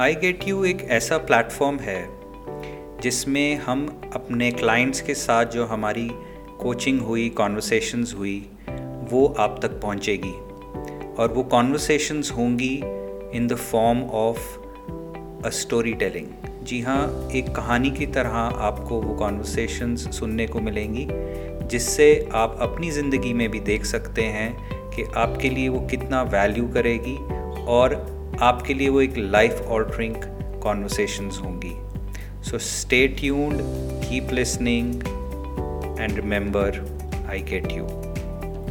I get you एक ऐसा platform है, जिसमें हम अपने क्लाइंट्स के साथ जो हमारी कोचिंग हुई कॉन्वर्सेशंस हुई, वो आप तक पहुंचेगी। और वो कॉन्वर्सेशंस होंगी in the form of a story telling जी हाँ एक कहानी की तरह आपको वो कॉन्वर्सेशंस सुनने को मिलेंगी, जिससे आप अपनी ज़िंदगी में भी देख सकते हैं कि आपके लिए वो कितना वैल्यू करेगी और आपके लिए वो एक लाइफ ऑल्टरिंग कॉन्वर्सेशंस होंगी। So stay tuned keep listening and remember I get you